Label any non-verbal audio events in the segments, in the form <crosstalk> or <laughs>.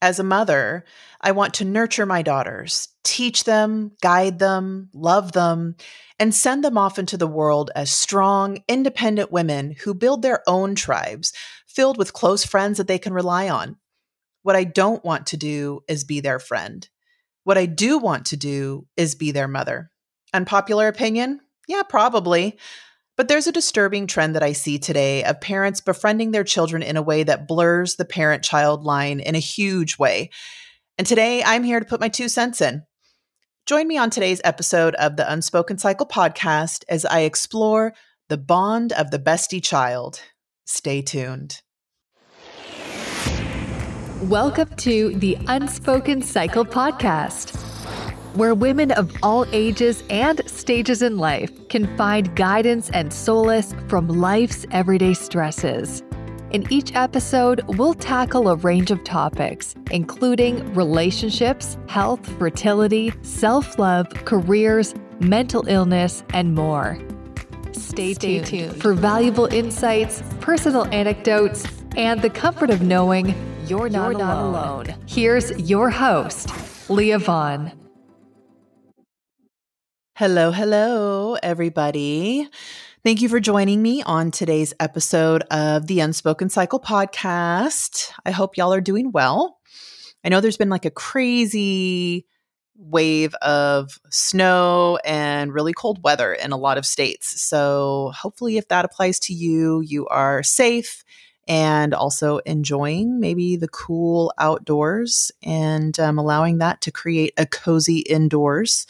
As a mother, I want to nurture my daughters, teach them, guide them, love them, and send them off into the world as strong, independent women who build their own tribes filled with close friends that they can rely on. What I don't want to do is be their friend. What I do want to do is be their mother. Unpopular opinion? Yeah, probably. But there's a disturbing trend that I see today of parents befriending their children in a way that blurs the parent child line in a huge way. And today I'm here to put my two cents in. Join me on today's episode of the Unspoken Cycle podcast as I explore the bond of the bestie child. Stay tuned. Welcome to the Unspoken Cycle podcast, where women of all ages and stages in life can find guidance and solace from life's everyday stresses. In each episode, we'll tackle a range of topics, including relationships, health, fertility, self love, careers, mental illness, and more. Stay, Stay tuned, tuned for valuable insights, personal anecdotes, and the comfort of knowing you're not, you're not alone. alone. Here's your host, Leah Vaughn. Hello, hello, everybody. Thank you for joining me on today's episode of the Unspoken Cycle podcast. I hope y'all are doing well. I know there's been like a crazy wave of snow and really cold weather in a lot of states. So, hopefully, if that applies to you, you are safe and also enjoying maybe the cool outdoors and um, allowing that to create a cozy indoors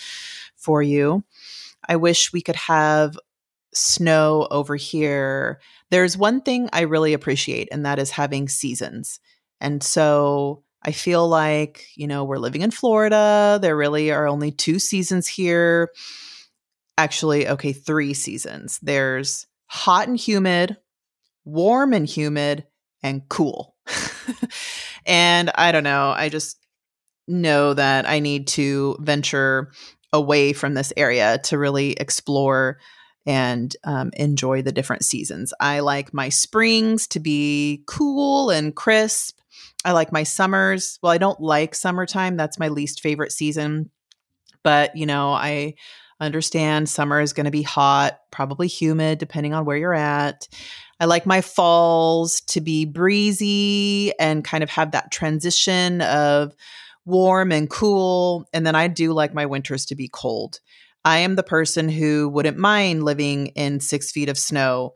for you. I wish we could have snow over here, there's one thing I really appreciate, and that is having seasons. And so I feel like, you know, we're living in Florida. There really are only two seasons here. Actually, okay, three seasons. There's hot and humid, warm and humid, and cool. <laughs> and I don't know. I just know that I need to venture away from this area to really explore and um, enjoy the different seasons. I like my springs to be cool and crisp. I like my summers. Well, I don't like summertime. That's my least favorite season. But, you know, I understand summer is going to be hot, probably humid, depending on where you're at. I like my falls to be breezy and kind of have that transition of warm and cool. And then I do like my winters to be cold. I am the person who wouldn't mind living in six feet of snow.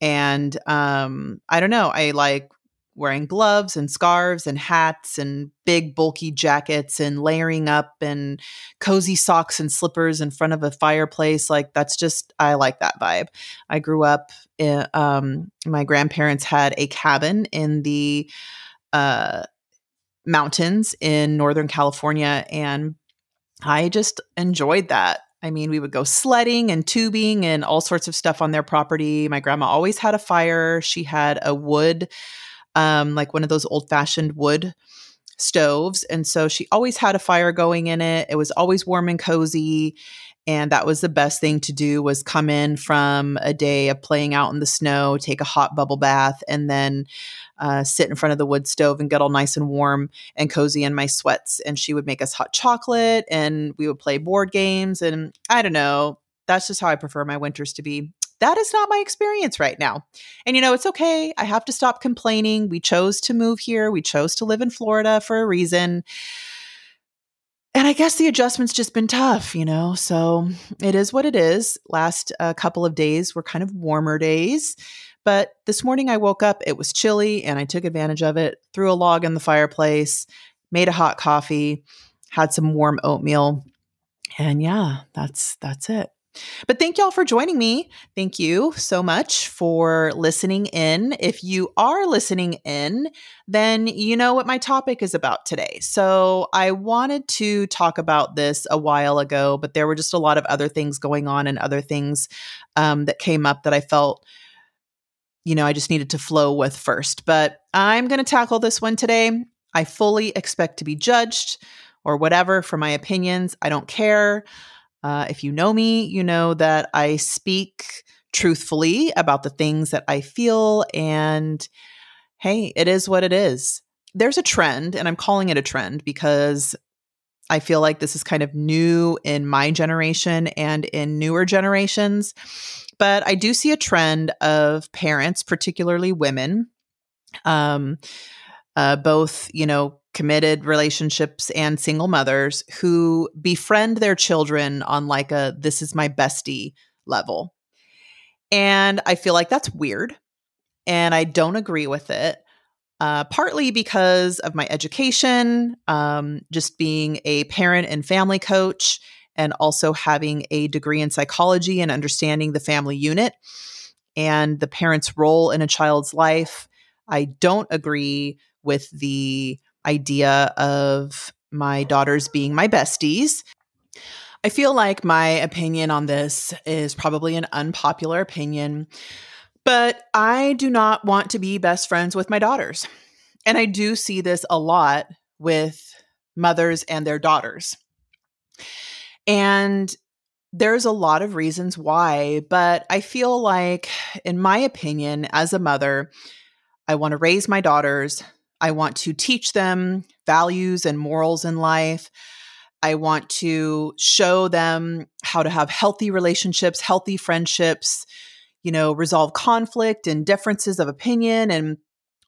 And um, I don't know, I like wearing gloves and scarves and hats and big bulky jackets and layering up and cozy socks and slippers in front of a fireplace like that's just i like that vibe i grew up in, um, my grandparents had a cabin in the uh, mountains in northern california and i just enjoyed that I mean, we would go sledding and tubing and all sorts of stuff on their property. My grandma always had a fire. She had a wood, um, like one of those old fashioned wood stoves. And so she always had a fire going in it. It was always warm and cozy and that was the best thing to do was come in from a day of playing out in the snow take a hot bubble bath and then uh, sit in front of the wood stove and get all nice and warm and cozy in my sweats and she would make us hot chocolate and we would play board games and i don't know that's just how i prefer my winters to be that is not my experience right now. And you know, it's okay. I have to stop complaining. We chose to move here. We chose to live in Florida for a reason and I guess the adjustment's just been tough, you know. So it is what it is. Last uh, couple of days were kind of warmer days, but this morning I woke up, it was chilly, and I took advantage of it. Threw a log in the fireplace, made a hot coffee, had some warm oatmeal, and yeah, that's that's it. But thank y'all for joining me. Thank you so much for listening in. If you are listening in, then you know what my topic is about today. So I wanted to talk about this a while ago, but there were just a lot of other things going on and other things um, that came up that I felt, you know, I just needed to flow with first. But I'm going to tackle this one today. I fully expect to be judged or whatever for my opinions. I don't care. Uh, if you know me, you know that I speak truthfully about the things that I feel. And hey, it is what it is. there's a trend, and I'm calling it a trend because I feel like this is kind of new in my generation and in newer generations. But I do see a trend of parents, particularly women, um, uh, both, you know, committed relationships and single mothers who befriend their children on like a this is my bestie level. And I feel like that's weird. And I don't agree with it uh, partly because of my education, um, just being a parent and family coach, and also having a degree in psychology and understanding the family unit and the parent's role in a child's life. I don't agree with the idea of my daughters being my besties. I feel like my opinion on this is probably an unpopular opinion but I do not want to be best friends with my daughters. And I do see this a lot with mothers and their daughters. And there's a lot of reasons why, but I feel like, in my opinion, as a mother, I want to raise my daughters. I want to teach them values and morals in life. I want to show them how to have healthy relationships, healthy friendships, you know, resolve conflict and differences of opinion and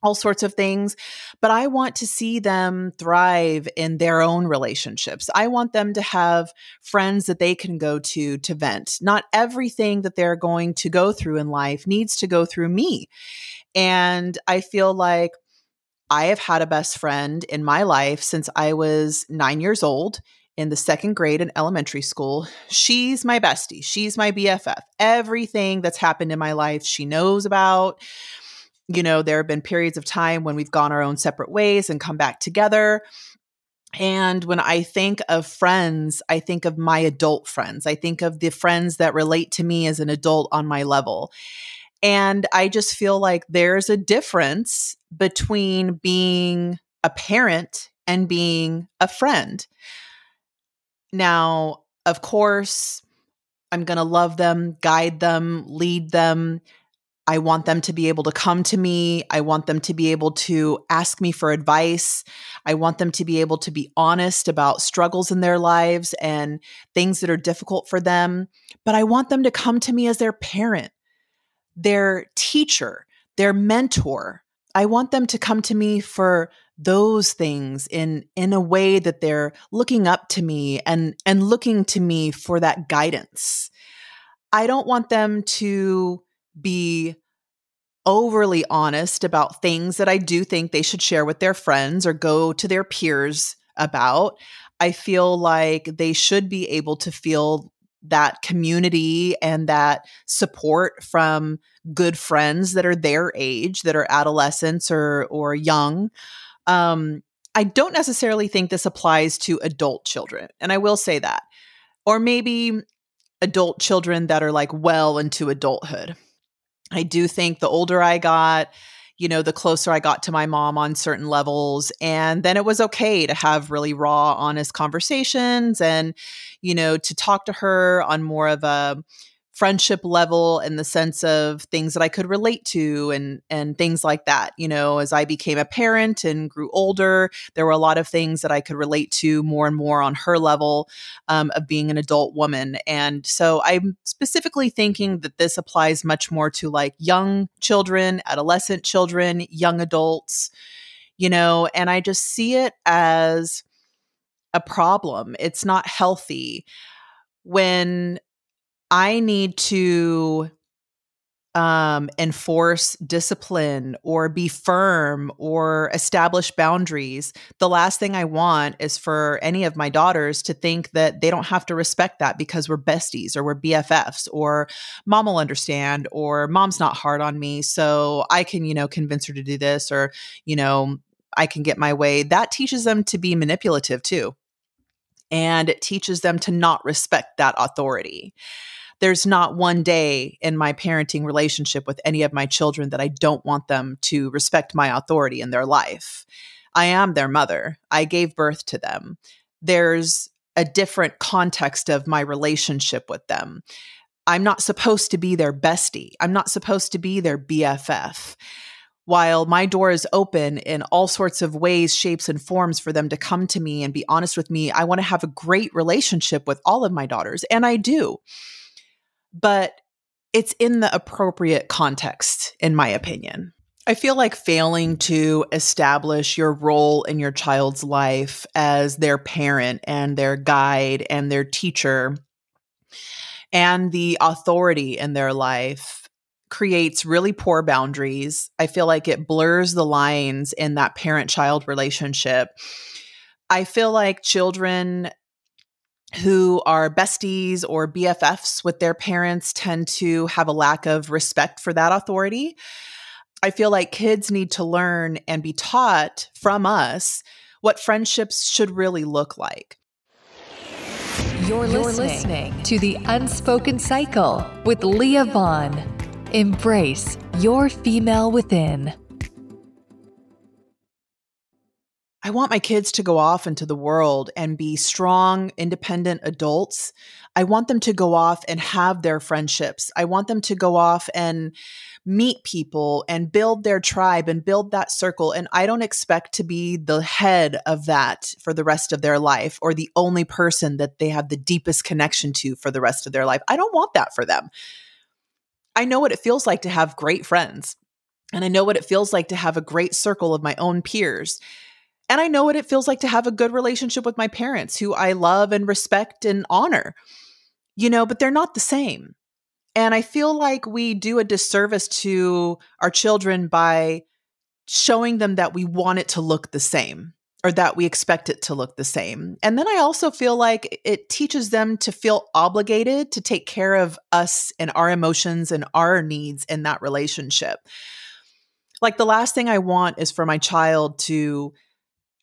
all sorts of things. But I want to see them thrive in their own relationships. I want them to have friends that they can go to to vent. Not everything that they're going to go through in life needs to go through me. And I feel like I have had a best friend in my life since I was nine years old in the second grade in elementary school. She's my bestie. She's my BFF. Everything that's happened in my life, she knows about. You know, there have been periods of time when we've gone our own separate ways and come back together. And when I think of friends, I think of my adult friends. I think of the friends that relate to me as an adult on my level. And I just feel like there's a difference between being a parent and being a friend. Now, of course, I'm going to love them, guide them, lead them. I want them to be able to come to me. I want them to be able to ask me for advice. I want them to be able to be honest about struggles in their lives and things that are difficult for them. But I want them to come to me as their parent, their teacher, their mentor. I want them to come to me for those things in in a way that they're looking up to me and and looking to me for that guidance. I don't want them to be overly honest about things that I do think they should share with their friends or go to their peers about. I feel like they should be able to feel that community and that support from good friends that are their age, that are adolescents or or young. Um, I don't necessarily think this applies to adult children, and I will say that, or maybe adult children that are like well into adulthood. I do think the older I got, you know, the closer I got to my mom on certain levels. And then it was okay to have really raw, honest conversations and, you know, to talk to her on more of a, friendship level in the sense of things that I could relate to and and things like that. You know, as I became a parent and grew older, there were a lot of things that I could relate to more and more on her level um, of being an adult woman. And so I'm specifically thinking that this applies much more to like young children, adolescent children, young adults, you know, and I just see it as a problem. It's not healthy when I need to um, enforce discipline or be firm or establish boundaries, the last thing I want is for any of my daughters to think that they don't have to respect that because we're besties or we're BFFs or mom will understand or mom's not hard on me. So I can, you know, convince her to do this or, you know, I can get my way. That teaches them to be manipulative too. And it teaches them to not respect that authority there's not one day in my parenting relationship with any of my children that I don't want them to respect my authority in their life. I am their mother. I gave birth to them. There's a different context of my relationship with them. I'm not supposed to be their bestie. I'm not supposed to be their BFF. while my door is open in all sorts of ways, shapes, and forms for them to come to me and be honest with me, I want to have a great relationship with all of my daughters, and I do. But it's in the appropriate context, in my opinion. I feel like failing to establish your role in your child's life as their parent and their guide and their teacher and the authority in their life creates really poor boundaries. I feel like it blurs the lines in that parent child relationship. I feel like children who are besties or BFFs with their parents tend to have a lack of respect for that authority. I feel like kids need to learn and be taught from us what friendships should really look like. You're listening, You're listening to The Unspoken Cycle with Leah Vaughn. Embrace your female within. I want my kids to go off into the world and be strong, independent adults. I want them to go off and have their friendships. I want them to go off and meet people and build their tribe and build that circle. And I don't expect to be the head of that for the rest of their life or the only person that they have the deepest connection to for the rest of their life. I don't want that for them. I know what it feels like to have great friends. And I know what it feels like to have a great circle of my own peers. And I know what it feels like to have a good relationship with my parents who I love and respect and honor. You know, but they're not the same. And I feel like we do a disservice to our children by showing them that we want it to look the same or that we expect it to look the same. And then I also feel like it teaches them to feel obligated to take care of us and our emotions and our needs in that relationship. Like the last thing I want is for my child to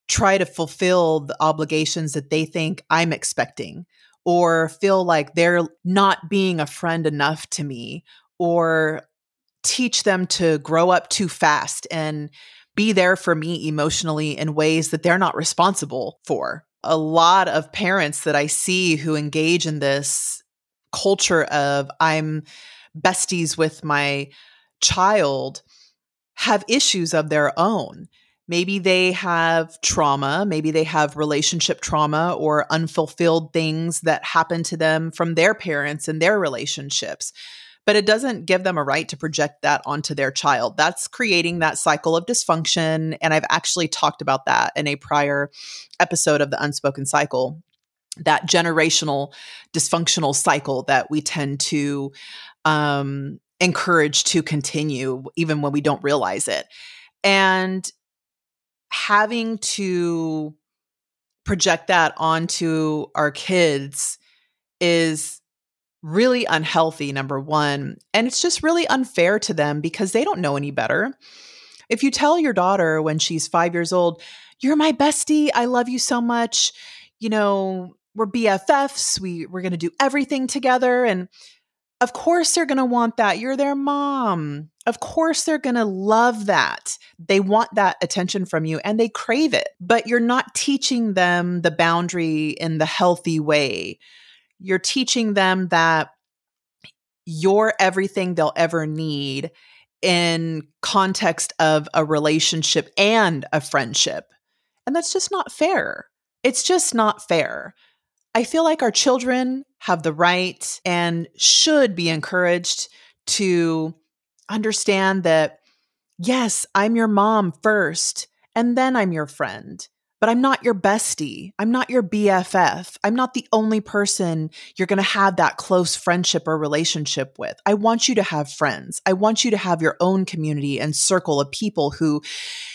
try to fulfill the obligations that they think I'm expecting or feel like they're not being a friend enough to me or teach them to grow up too fast and be there for me emotionally in ways that they're not responsible for. A lot of parents that I see who engage in this culture of I'm besties with my child have issues of their own. Maybe they have trauma, maybe they have relationship trauma or unfulfilled things that happen to them from their parents and their relationships but it doesn't give them a right to project that onto their child. That's creating that cycle of dysfunction. And I've actually talked about that in a prior episode of the Unspoken Cycle that generational dysfunctional cycle that we tend to um, encourage to continue even when we don't realize it. And having to project that onto our kids is really unhealthy, number one. And it's just really unfair to them because they don't know any better. If you tell your daughter when she's five years old, you're my bestie, I love you so much, you know, we're BFFs, we, we're going to do everything together. And of course they're going to want that. You're their mom. Of course they're going to love that. They want that attention from you and they crave it, but you're not teaching them the boundary in the healthy way you're teaching them that you're everything they'll ever need in context of a relationship and a friendship. And that's just not fair. It's just not fair. I feel like our children have the right and should be encouraged to understand that, yes, I'm your mom first, and then I'm your friend but I'm not your bestie. I'm not your BFF. I'm not the only person you're going to have that close friendship or relationship with. I want you to have friends. I want you to have your own community and circle of people who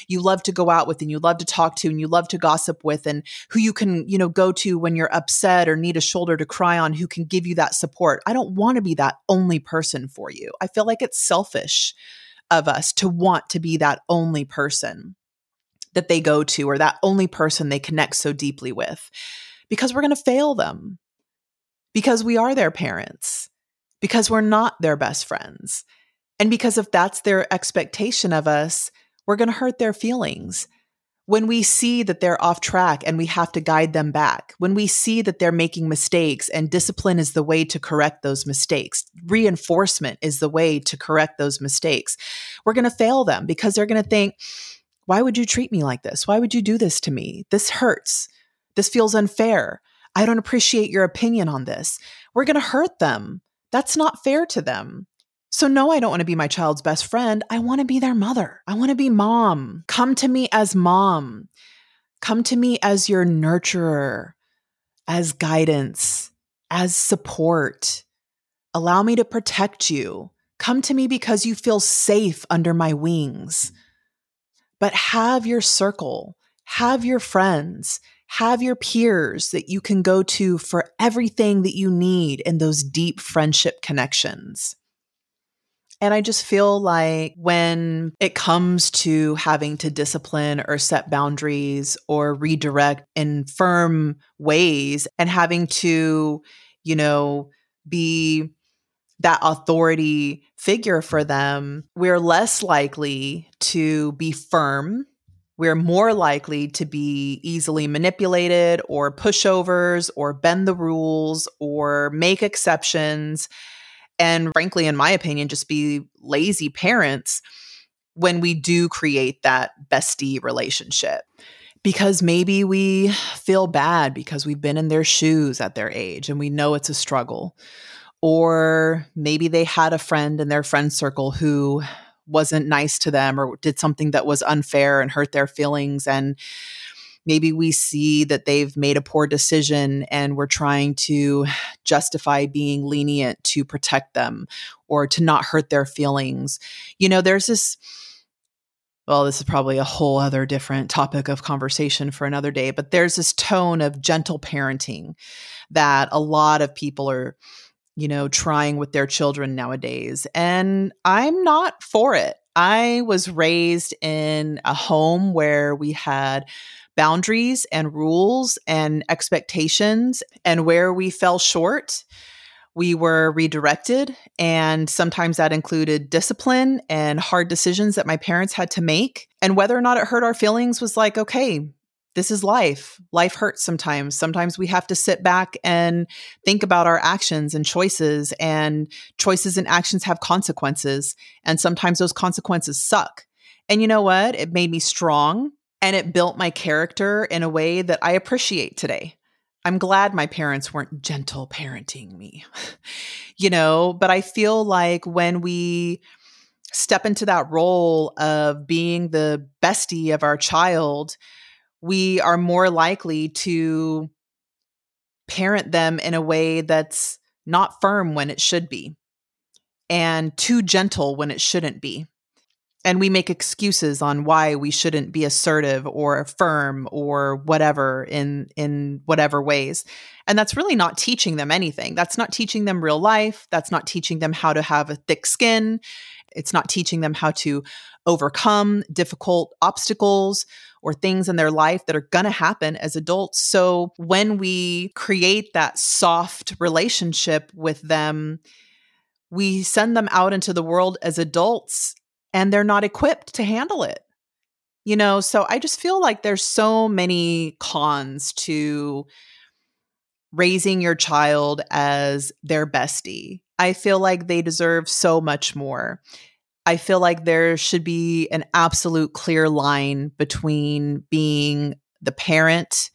you love to go out with and you love to talk to and you love to gossip with and who you can, you know, go to when you're upset or need a shoulder to cry on who can give you that support. I don't want to be that only person for you. I feel like it's selfish of us to want to be that only person that they go to or that only person they connect so deeply with because we're going to fail them. Because we are their parents. Because we're not their best friends. And because if that's their expectation of us we're going to hurt their feelings when we see that they're off track and we have to guide them back, when we see that they're making mistakes and discipline is the way to correct those mistakes, reinforcement is the way to correct those mistakes, we're going to fail them because they're going to think, why would you treat me like this? Why would you do this to me? This hurts. This feels unfair. I don't appreciate your opinion on this. We're going to hurt them. That's not fair to them. So, no, I don't want to be my child's best friend. I want to be their mother. I want to be mom. Come to me as mom. Come to me as your nurturer, as guidance, as support. Allow me to protect you. Come to me because you feel safe under my wings. But have your circle, have your friends, have your peers that you can go to for everything that you need in those deep friendship connections. And I just feel like when it comes to having to discipline or set boundaries or redirect in firm ways and having to, you know, be that authority figure for them, we're less likely to be firm. We're more likely to be easily manipulated or pushovers or bend the rules or make exceptions and frankly, in my opinion, just be lazy parents when we do create that bestie relationship. Because maybe we feel bad because we've been in their shoes at their age and we know it's a struggle. Or maybe they had a friend in their friend circle who wasn't nice to them or did something that was unfair and hurt their feelings. And maybe we see that they've made a poor decision and we're trying to justify being lenient to protect them or to not hurt their feelings. You know, there's this well, this is probably a whole other different topic of conversation for another day, but there's this tone of gentle parenting that a lot of people are, you know, trying with their children nowadays. And I'm not for it. I was raised in a home where we had boundaries and rules and expectations. And where we fell short, we were redirected. And sometimes that included discipline and hard decisions that my parents had to make. And whether or not it hurt our feelings was like, okay, this is life. Life hurts sometimes. Sometimes we have to sit back and think about our actions and choices, and choices and actions have consequences. And sometimes those consequences suck. And you know what? It made me strong and it built my character in a way that I appreciate today. I'm glad my parents weren't gentle parenting me, <laughs> you know, but I feel like when we step into that role of being the bestie of our child, we are more likely to parent them in a way that's not firm when it should be and too gentle when it shouldn't be and we make excuses on why we shouldn't be assertive or firm or whatever in in whatever ways and that's really not teaching them anything. That's not teaching them real life. That's not teaching them how to have a thick skin. It's not teaching them how to overcome difficult obstacles or things in their life that are going to happen as adults so when we create that soft relationship with them we send them out into the world as adults and they're not equipped to handle it. You know, so I just feel like there's so many cons to raising your child as their bestie. I feel like they deserve so much more. I feel like there should be an absolute clear line between being the parent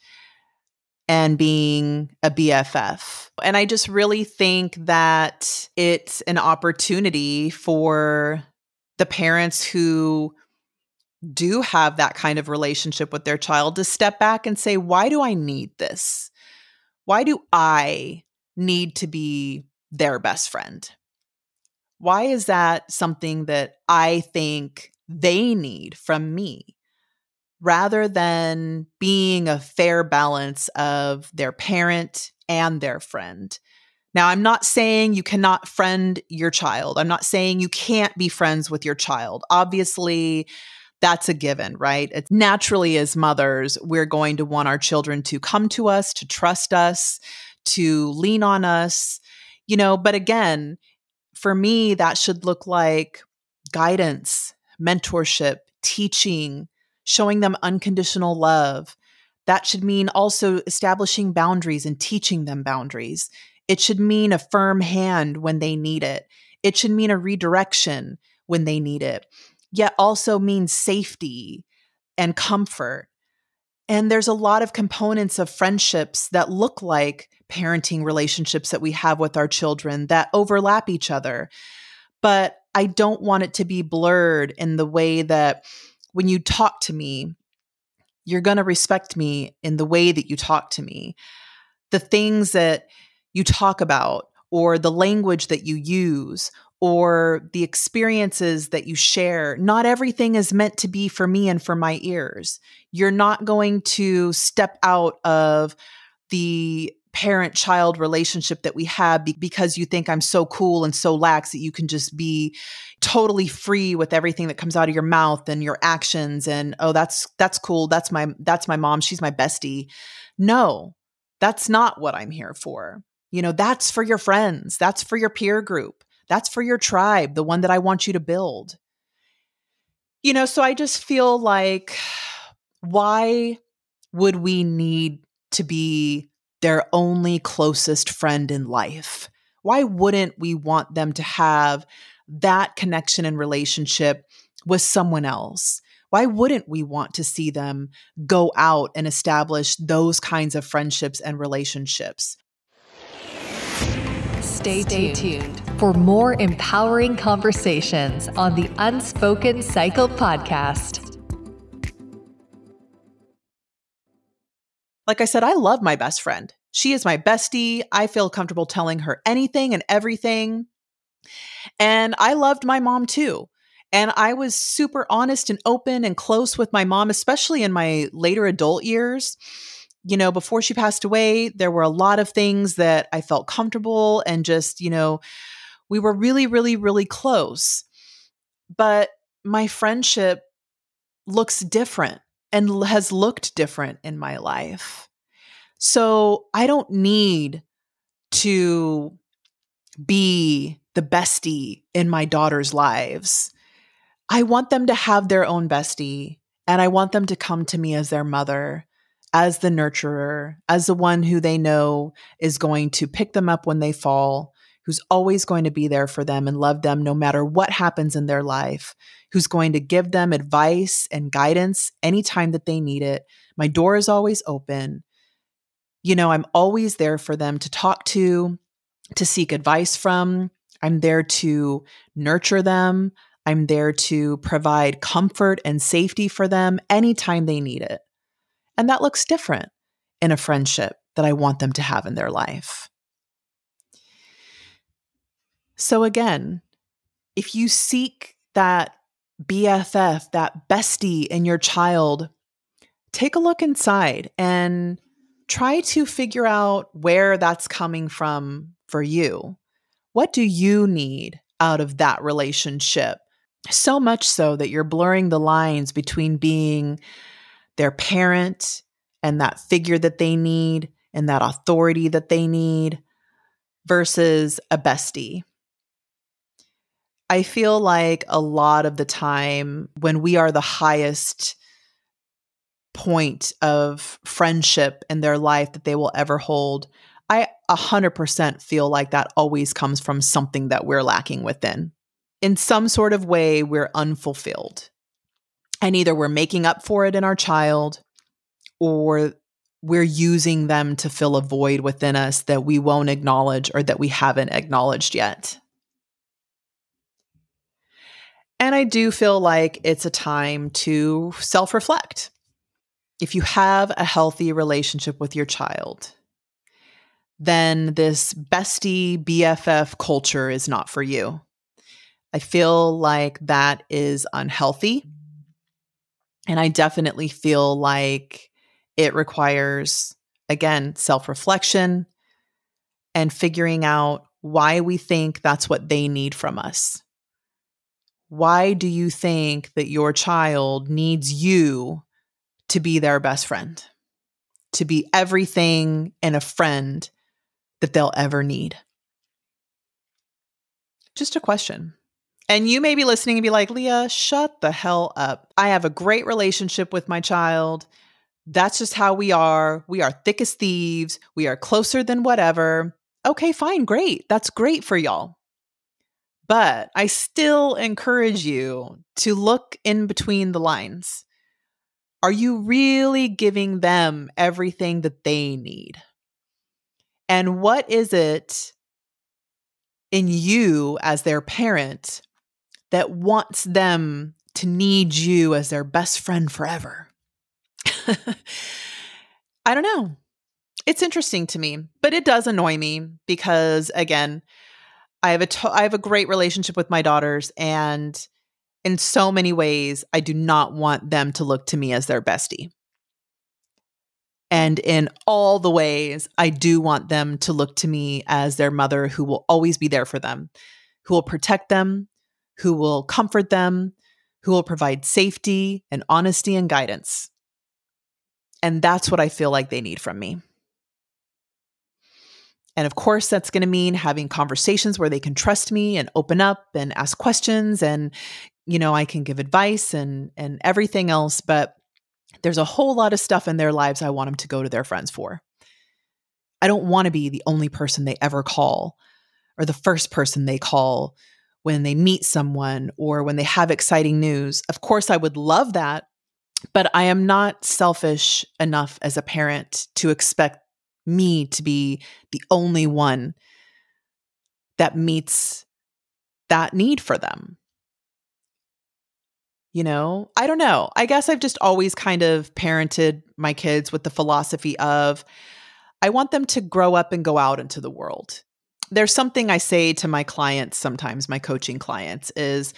and being a BFF. And I just really think that it's an opportunity for the parents who do have that kind of relationship with their child to step back and say, why do I need this? Why do I need to be their best friend? Why is that something that I think they need from me? Rather than being a fair balance of their parent and their friend. Now, I'm not saying you cannot friend your child. I'm not saying you can't be friends with your child. Obviously, that's a given, right? It's naturally, as mothers, we're going to want our children to come to us, to trust us, to lean on us, you know. But again, for me, that should look like guidance, mentorship, teaching, showing them unconditional love. That should mean also establishing boundaries and teaching them boundaries. It should mean a firm hand when they need it. It should mean a redirection when they need it, yet also means safety and comfort. And there's a lot of components of friendships that look like parenting relationships that we have with our children that overlap each other. But I don't want it to be blurred in the way that when you talk to me, you're going to respect me in the way that you talk to me. The things that you talk about, or the language that you use, or the experiences that you share, not everything is meant to be for me and for my ears. You're not going to step out of the parent child relationship that we have be- because you think I'm so cool and so lax that you can just be totally free with everything that comes out of your mouth and your actions and oh that's that's cool. That's my that's my mom. She's my bestie. No that's not what I'm here for. You know that's for your friends. That's for your peer group that's for your tribe the one that I want you to build you know so I just feel like why would we need to be their only closest friend in life? Why wouldn't we want them to have that connection and relationship with someone else? Why wouldn't we want to see them go out and establish those kinds of friendships and relationships? Stay, Stay tuned. tuned for more empowering conversations on the Unspoken Cycle podcast. Like I said, I love my best friend. She is my bestie. I feel comfortable telling her anything and everything. And I loved my mom too. And I was super honest and open and close with my mom, especially in my later adult years. You know, before she passed away, there were a lot of things that I felt comfortable and just, you know, we were really, really, really close. But my friendship looks different and has looked different in my life. So I don't need to be the bestie in my daughter's lives. I want them to have their own bestie, and I want them to come to me as their mother, as the nurturer, as the one who they know is going to pick them up when they fall, who's always going to be there for them and love them no matter what happens in their life, who's going to give them advice and guidance anytime that they need it. My door is always open. You know, I'm always there for them to talk to, to seek advice from. I'm there to nurture them. I'm there to provide comfort and safety for them anytime they need it. And that looks different in a friendship that I want them to have in their life. So, again, if you seek that BFF, that bestie in your child, take a look inside and try to figure out where that's coming from for you. What do you need out of that relationship? So much so that you're blurring the lines between being their parent and that figure that they need and that authority that they need versus a bestie. I feel like a lot of the time when we are the highest point of friendship in their life that they will ever hold, I 100% feel like that always comes from something that we're lacking within. In some sort of way, we're unfulfilled. And either we're making up for it in our child or we're using them to fill a void within us that we won't acknowledge or that we haven't acknowledged yet. And I do feel like it's a time to self reflect. If you have a healthy relationship with your child, then this bestie BFF culture is not for you. I feel like that is unhealthy. And I definitely feel like it requires, again, self reflection and figuring out why we think that's what they need from us. Why do you think that your child needs you to be their best friend, to be everything and a friend that they'll ever need? Just a question. And you may be listening and be like, Leah, shut the hell up. I have a great relationship with my child. That's just how we are. We are thick as thieves. We are closer than whatever. Okay, fine, great. That's great for y'all. But I still encourage you to look in between the lines. Are you really giving them everything that they need? And what is it in you as their parent that wants them to need you as their best friend forever? <laughs> I don't know. It's interesting to me, but it does annoy me because again, I have a to- I have a great relationship with my daughters and in so many ways I do not want them to look to me as their bestie. And in all the ways, I do want them to look to me as their mother who will always be there for them, who will protect them, who will comfort them, who will provide safety and honesty and guidance. And that's what I feel like they need from me. And of course, that's going to mean having conversations where they can trust me and open up and ask questions and you know, I can give advice and and everything else, but there's a whole lot of stuff in their lives I want them to go to their friends for. I don't want to be the only person they ever call or the first person they call when they meet someone or when they have exciting news. Of course, I would love that, but I am not selfish enough as a parent to expect me to be the only one that meets that need for them. You know, I don't know. I guess I've just always kind of parented my kids with the philosophy of I want them to grow up and go out into the world. There's something I say to my clients sometimes, my coaching clients, is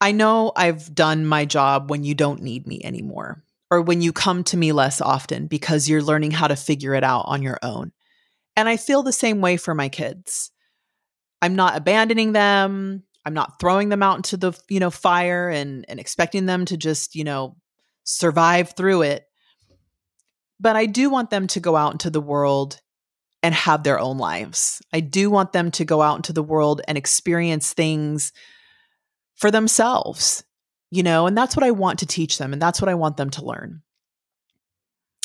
I know I've done my job when you don't need me anymore or when you come to me less often because you're learning how to figure it out on your own. And I feel the same way for my kids. I'm not abandoning them. I'm not throwing them out into the, you know, fire and and expecting them to just, you know, survive through it. But I do want them to go out into the world and have their own lives. I do want them to go out into the world and experience things for themselves you know, and that's what I want to teach them and that's what I want them to learn.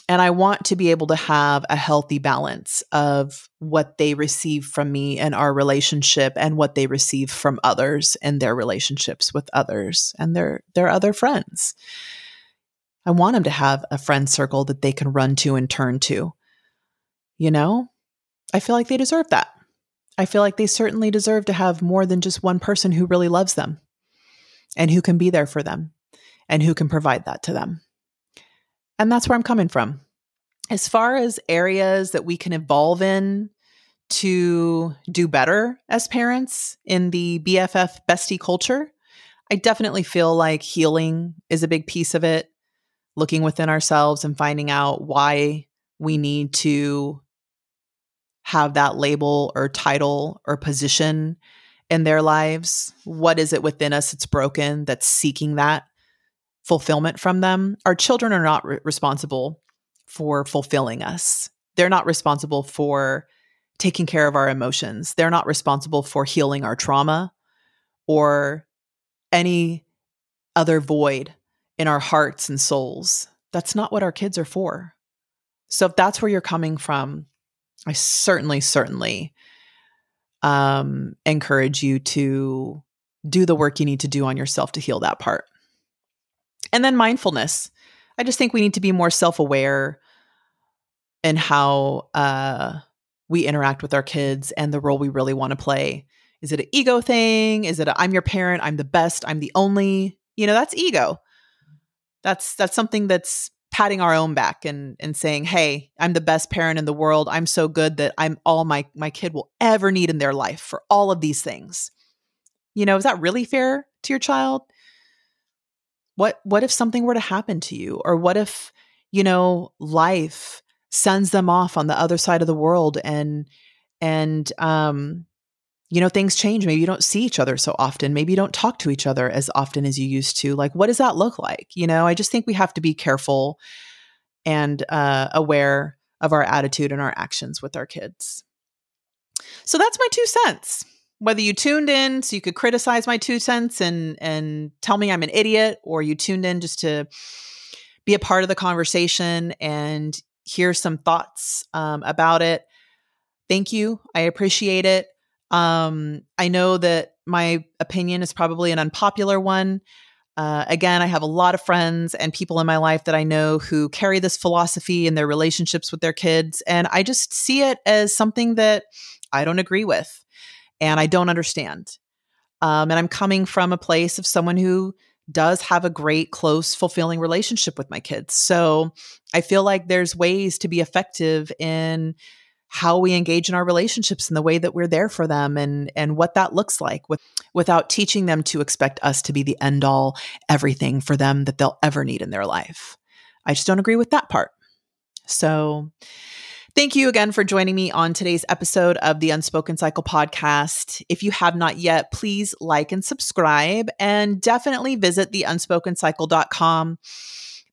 And I want to be able to have a healthy balance of what they receive from me and our relationship and what they receive from others and their relationships with others and their their other friends. I want them to have a friend circle that they can run to and turn to. You know? I feel like they deserve that. I feel like they certainly deserve to have more than just one person who really loves them and who can be there for them and who can provide that to them. And that's where I'm coming from. As far as areas that we can evolve in to do better as parents in the BFF bestie culture, I definitely feel like healing is a big piece of it. Looking within ourselves and finding out why we need to have that label or title or position in their lives? What is it within us that's broken that's seeking that fulfillment from them? Our children are not re- responsible for fulfilling us. They're not responsible for taking care of our emotions. They're not responsible for healing our trauma or any other void in our hearts and souls. That's not what our kids are for. So if that's where you're coming from, I certainly, certainly um, encourage you to do the work you need to do on yourself to heal that part. And then mindfulness. I just think we need to be more self aware in how uh, we interact with our kids and the role we really want to play. Is it an ego thing? Is it I'm your parent, I'm the best, I'm the only? You know, that's ego. That's that's something that's patting our own back and and saying, "Hey, I'm the best parent in the world. I'm so good that I'm all my my kid will ever need in their life for all of these things." You know, is that really fair to your child? What what if something were to happen to you or what if, you know, life sends them off on the other side of the world and and um you know things change maybe you don't see each other so often maybe you don't talk to each other as often as you used to like what does that look like you know i just think we have to be careful and uh, aware of our attitude and our actions with our kids so that's my two cents whether you tuned in so you could criticize my two cents and and tell me I'm an idiot, or you tuned in just to be a part of the conversation and hear some thoughts um, about it. Thank you. I appreciate it. Um, I know that my opinion is probably an unpopular one. Uh, again, I have a lot of friends and people in my life that I know who carry this philosophy in their relationships with their kids. And I just see it as something that I don't agree with and I don't understand. Um, and I'm coming from a place of someone who does have a great, close, fulfilling relationship with my kids. So I feel like there's ways to be effective in how we engage in our relationships and the way that we're there for them and and what that looks like with, without teaching them to expect us to be the end all everything for them that they'll ever need in their life. I just don't agree with that part. So Thank you again for joining me on today's episode of the Unspoken Cycle podcast. If you have not yet, please like and subscribe and definitely visit theunspokencycle.com.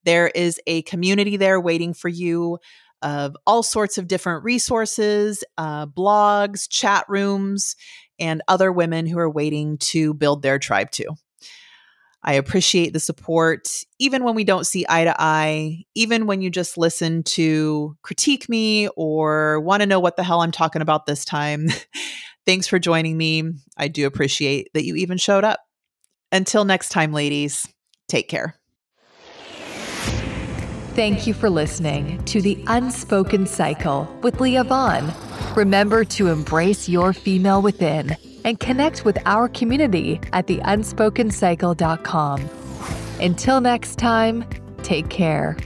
There is a community there waiting for you of all sorts of different resources, uh, blogs, chat rooms, and other women who are waiting to build their tribe too. I appreciate the support, even when we don't see eye to eye, even when you just listen to critique me or want to know what the hell I'm talking about this time. <laughs> Thanks for joining me. I do appreciate that you even showed up. Until next time, ladies, take care. Thank you for listening to The Unspoken Cycle with Leah Vaughn. Remember to embrace your female within and connect with our community at theunspokencycle.com. Until next time, take care.